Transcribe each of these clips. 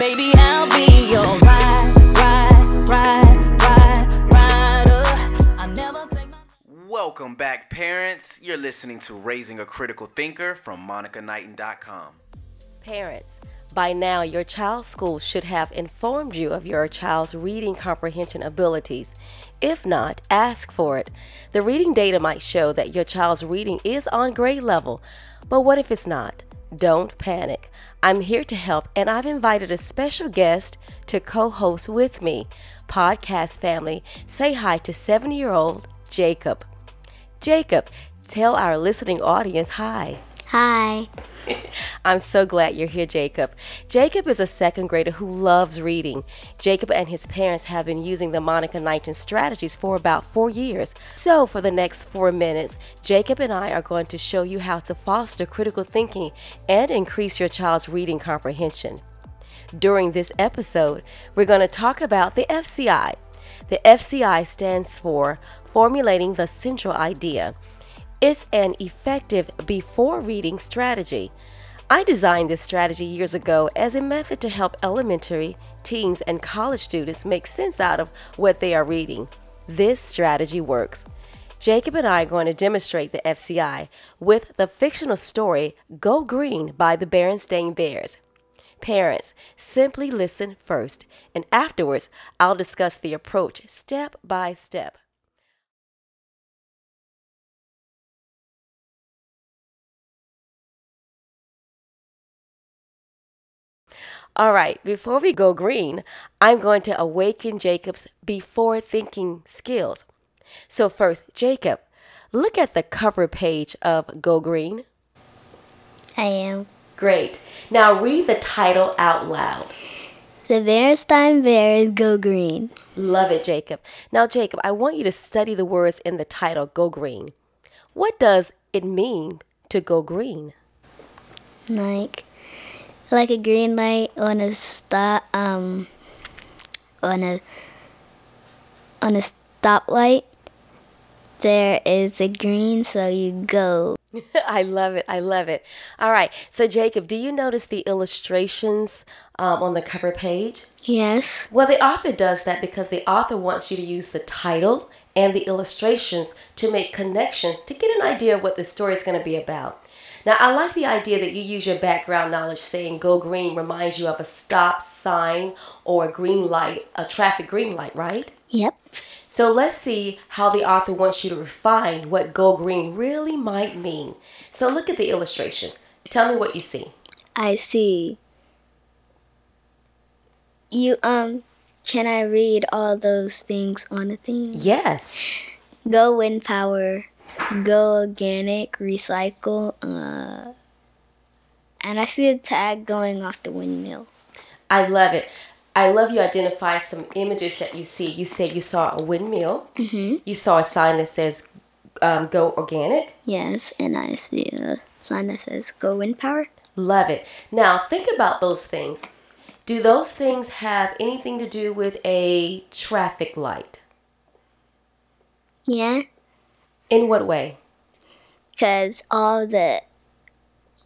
Baby, I'll be your ride, ride, ride, ride, rider. I never take my Welcome back, parents. You're listening to Raising a Critical Thinker from MonicaKnighton.com. Parents, by now your child's school should have informed you of your child's reading comprehension abilities. If not, ask for it. The reading data might show that your child's reading is on grade level, but what if it's not? Don't panic. I'm here to help, and I've invited a special guest to co host with me. Podcast family, say hi to seven year old Jacob. Jacob, tell our listening audience hi. Hi. I'm so glad you're here, Jacob. Jacob is a second grader who loves reading. Jacob and his parents have been using the Monica Knighton strategies for about four years. So, for the next four minutes, Jacob and I are going to show you how to foster critical thinking and increase your child's reading comprehension. During this episode, we're going to talk about the FCI. The FCI stands for Formulating the Central Idea. It's an effective before reading strategy. I designed this strategy years ago as a method to help elementary, teens, and college students make sense out of what they are reading. This strategy works. Jacob and I are going to demonstrate the FCI with the fictional story Go Green by the Berenstain Bears. Parents, simply listen first, and afterwards, I'll discuss the approach step by step. All right, before we go green, I'm going to awaken Jacob's before thinking skills. So, first, Jacob, look at the cover page of Go Green. I am. Great. Now read the title out loud. The Berenstain Bears go green. Love it, Jacob. Now, Jacob, I want you to study the words in the title Go Green. What does it mean to go green? Like like a green light on a stop um on a on a stoplight. There is a green so you go. I love it. I love it. All right. So, Jacob, do you notice the illustrations um, on the cover page? Yes. Well, the author does that because the author wants you to use the title and the illustrations to make connections to get an idea of what the story is going to be about. Now, I like the idea that you use your background knowledge saying go green reminds you of a stop sign or a green light, a traffic green light, right? Yep. So let's see how the author wants you to refine what go green really might mean. So look at the illustrations. Tell me what you see. I see. You um can I read all those things on the thing? Yes. Go wind power, go organic, recycle, uh and I see a tag going off the windmill. I love it. I love you identify some images that you see. You said you saw a windmill. Mm-hmm. You saw a sign that says um, go organic. Yes, and I see a sign that says go wind power. Love it. Now think about those things. Do those things have anything to do with a traffic light? Yeah, In what way? because all the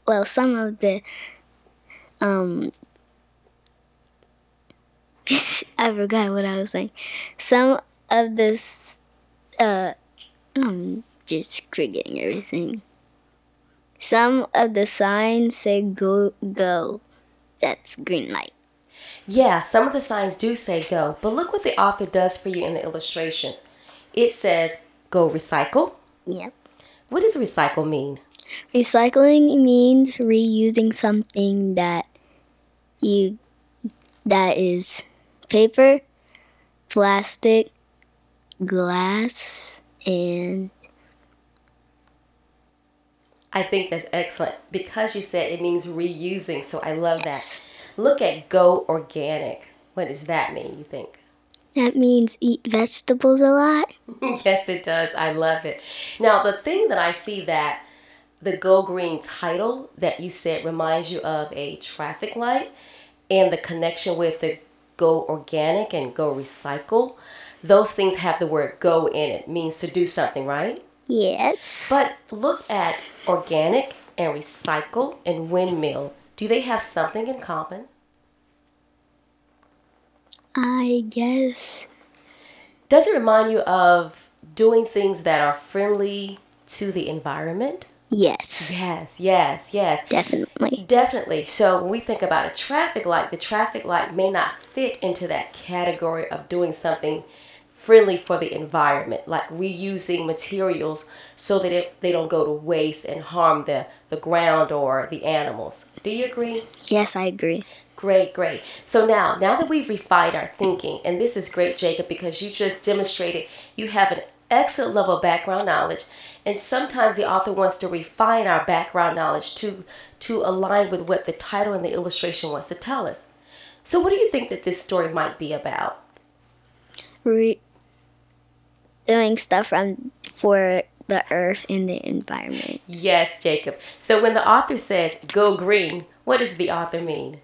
well, some of the um I forgot what I was saying. Some of this uh I'm just forgetting everything. Some of the signs say go go. That's green light. Yeah, some of the signs do say go, but look what the author does for you in the illustrations. It says go recycle. Yep. What does recycle mean? Recycling means reusing something that you that is paper, plastic, glass, and I think that's excellent because you said it means reusing, so I love that. Look at go organic. What does that mean, you think? That means eat vegetables a lot. yes, it does. I love it. Now, the thing that I see that the Go Green title that you said reminds you of a traffic light and the connection with the Go Organic and Go Recycle, those things have the word go in it, means to do something, right? Yes. But look at organic and recycle and windmill. Do they have something in common? I guess. Does it remind you of doing things that are friendly to the environment? Yes, Yes, yes, yes. definitely. Definitely. So when we think about a traffic light, the traffic light may not fit into that category of doing something friendly for the environment, like reusing materials so that it, they don't go to waste and harm the, the ground or the animals. Do you agree? Yes, I agree. Great, great. So now, now that we've refined our thinking, and this is great, Jacob, because you just demonstrated you have an excellent level of background knowledge, and sometimes the author wants to refine our background knowledge to to align with what the title and the illustration wants to tell us. So, what do you think that this story might be about? Re- doing stuff from for the earth and the environment. Yes, Jacob. So, when the author says "go green," what does the author mean?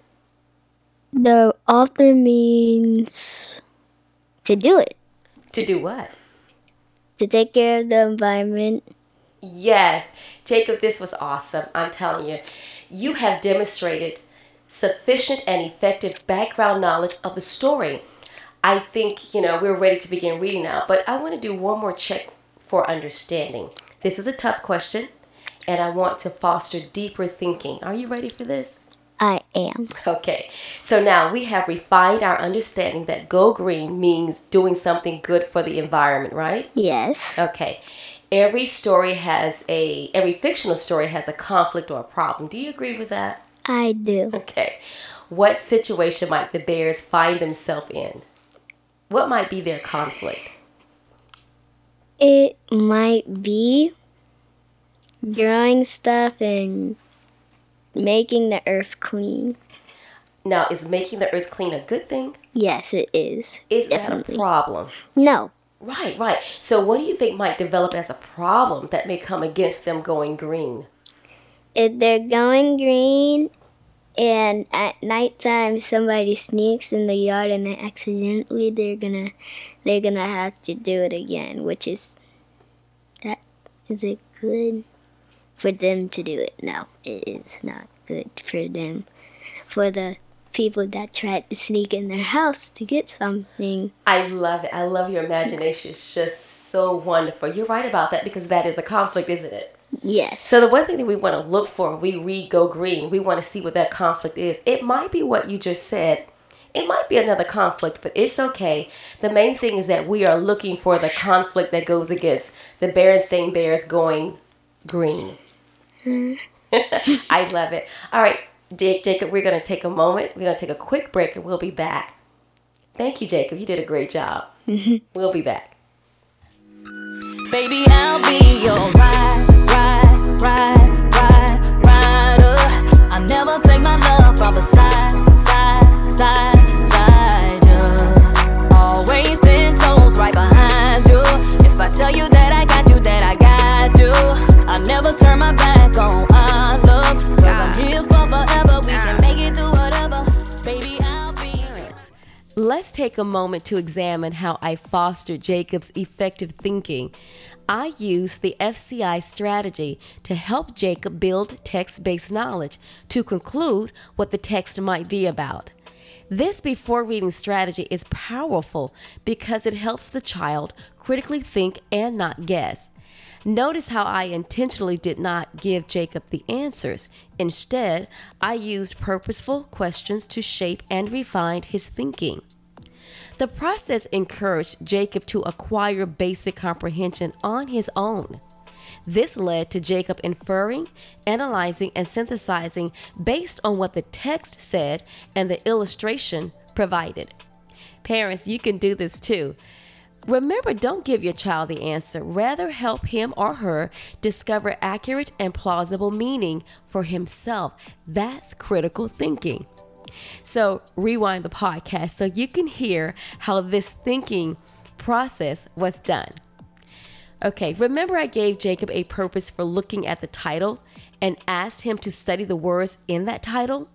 The author means to do it, To do what? to take care of the environment. Yes, Jacob, this was awesome. I'm telling you, you have demonstrated sufficient and effective background knowledge of the story. I think, you know, we're ready to begin reading now, but I want to do one more check for understanding. This is a tough question, and I want to foster deeper thinking. Are you ready for this? I am. Okay, so now we have refined our understanding that go green means doing something good for the environment, right? Yes. Okay. Every story has a every fictional story has a conflict or a problem. Do you agree with that? I do. Okay. What situation might the bears find themselves in? What might be their conflict? It might be growing stuff and making the earth clean. Now, is making the earth clean a good thing? Yes, it is. Is that a problem? No. Right, right. So, what do you think might develop as a problem that may come against them going green? If they're going green and at nighttime somebody sneaks in the yard and accidentally they're gonna they're gonna have to do it again, which is that is it good for them to do it? No, it is not good for them. For the people that tried to sneak in their house to get something. I love it. I love your imagination. It's just so wonderful. You're right about that because that is a conflict, isn't it? Yes. So the one thing that we want to look for we read Go Green, we want to see what that conflict is. It might be what you just said. It might be another conflict, but it's okay. The main thing is that we are looking for the conflict that goes against the Berenstain Bears going green. Mm-hmm. I love it. All right, Dick, Jacob, we're going to take a moment. We're going to take a quick break and we'll be back. Thank you, Jacob. You did a great job. Mm-hmm. we'll be back. Baby, I'll be your ride, ride, ride, ride, rider. I never take my love from the side, side, side, side. Yeah. Always ten toes right behind you. If I tell you that I got you, that I got you. I never turn my back on our love. Cause I'm here for forever. We can make it through whatever. Baby, I'll be. Let's take a moment to examine how I fostered Jacob's effective thinking. I used the FCI strategy to help Jacob build text based knowledge to conclude what the text might be about. This before reading strategy is powerful because it helps the child critically think and not guess. Notice how I intentionally did not give Jacob the answers. Instead, I used purposeful questions to shape and refine his thinking. The process encouraged Jacob to acquire basic comprehension on his own. This led to Jacob inferring, analyzing, and synthesizing based on what the text said and the illustration provided. Parents, you can do this too. Remember, don't give your child the answer. Rather, help him or her discover accurate and plausible meaning for himself. That's critical thinking. So, rewind the podcast so you can hear how this thinking process was done. Okay, remember I gave Jacob a purpose for looking at the title and asked him to study the words in that title?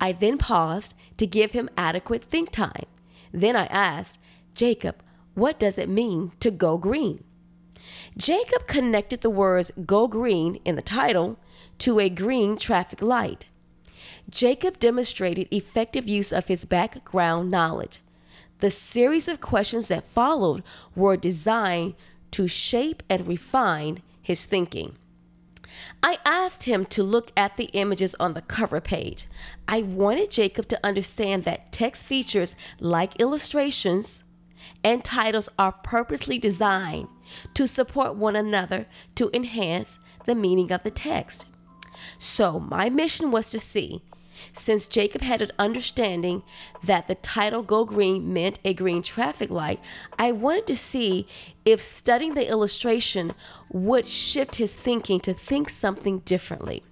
I then paused to give him adequate think time. Then I asked, Jacob, what does it mean to go green? Jacob connected the words go green in the title to a green traffic light. Jacob demonstrated effective use of his background knowledge. The series of questions that followed were designed to shape and refine his thinking. I asked him to look at the images on the cover page. I wanted Jacob to understand that text features like illustrations and titles are purposely designed to support one another to enhance the meaning of the text. So, my mission was to see since Jacob had an understanding that the title Go Green meant a green traffic light, I wanted to see if studying the illustration would shift his thinking to think something differently.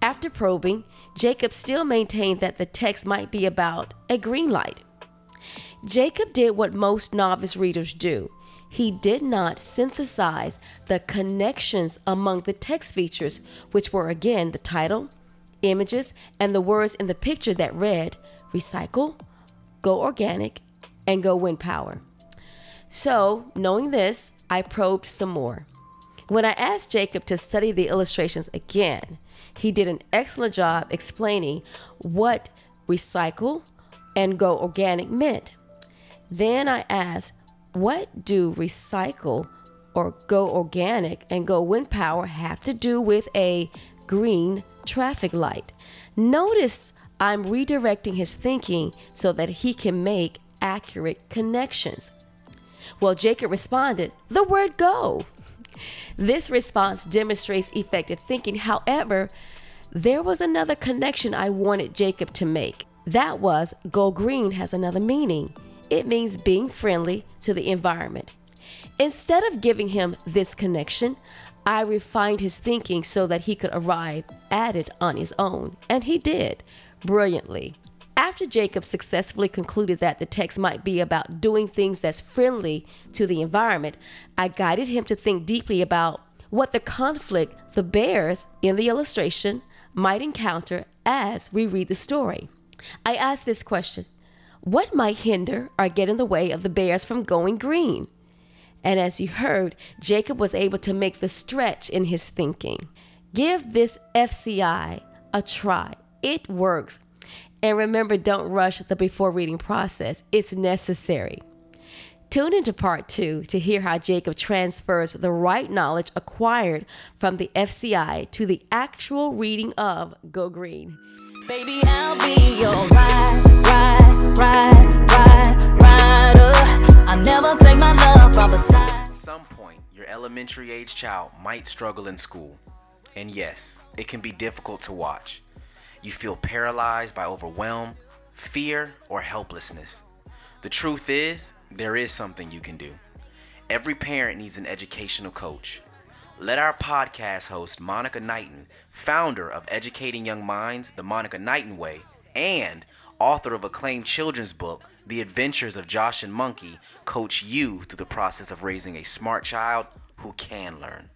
After probing, Jacob still maintained that the text might be about a green light. Jacob did what most novice readers do. He did not synthesize the connections among the text features, which were again the title, images, and the words in the picture that read recycle, go organic, and go wind power. So, knowing this, I probed some more. When I asked Jacob to study the illustrations again, he did an excellent job explaining what recycle and go organic meant. Then I asked, what do recycle or go organic and go wind power have to do with a green traffic light? Notice I'm redirecting his thinking so that he can make accurate connections. Well, Jacob responded, the word go. This response demonstrates effective thinking. However, there was another connection I wanted Jacob to make. That was go green has another meaning. It means being friendly to the environment. Instead of giving him this connection, I refined his thinking so that he could arrive at it on his own, and he did brilliantly. After Jacob successfully concluded that the text might be about doing things that's friendly to the environment, I guided him to think deeply about what the conflict the bears in the illustration might encounter as we read the story. I asked this question What might hinder or get in the way of the bears from going green? And as you heard, Jacob was able to make the stretch in his thinking. Give this FCI a try, it works. And remember, don't rush the before reading process, it's necessary. Tune into part two to hear how Jacob transfers the right knowledge acquired from the FCI to the actual reading of Go Green. Baby, I'll be your ride, ride, ride, ride. I never take my love from beside. At some point, your elementary age child might struggle in school. And yes, it can be difficult to watch. You feel paralyzed by overwhelm, fear, or helplessness. The truth is, there is something you can do. Every parent needs an educational coach. Let our podcast host, Monica Knighton, founder of Educating Young Minds, The Monica Knighton Way, and author of acclaimed children's book, The Adventures of Josh and Monkey, coach you through the process of raising a smart child who can learn.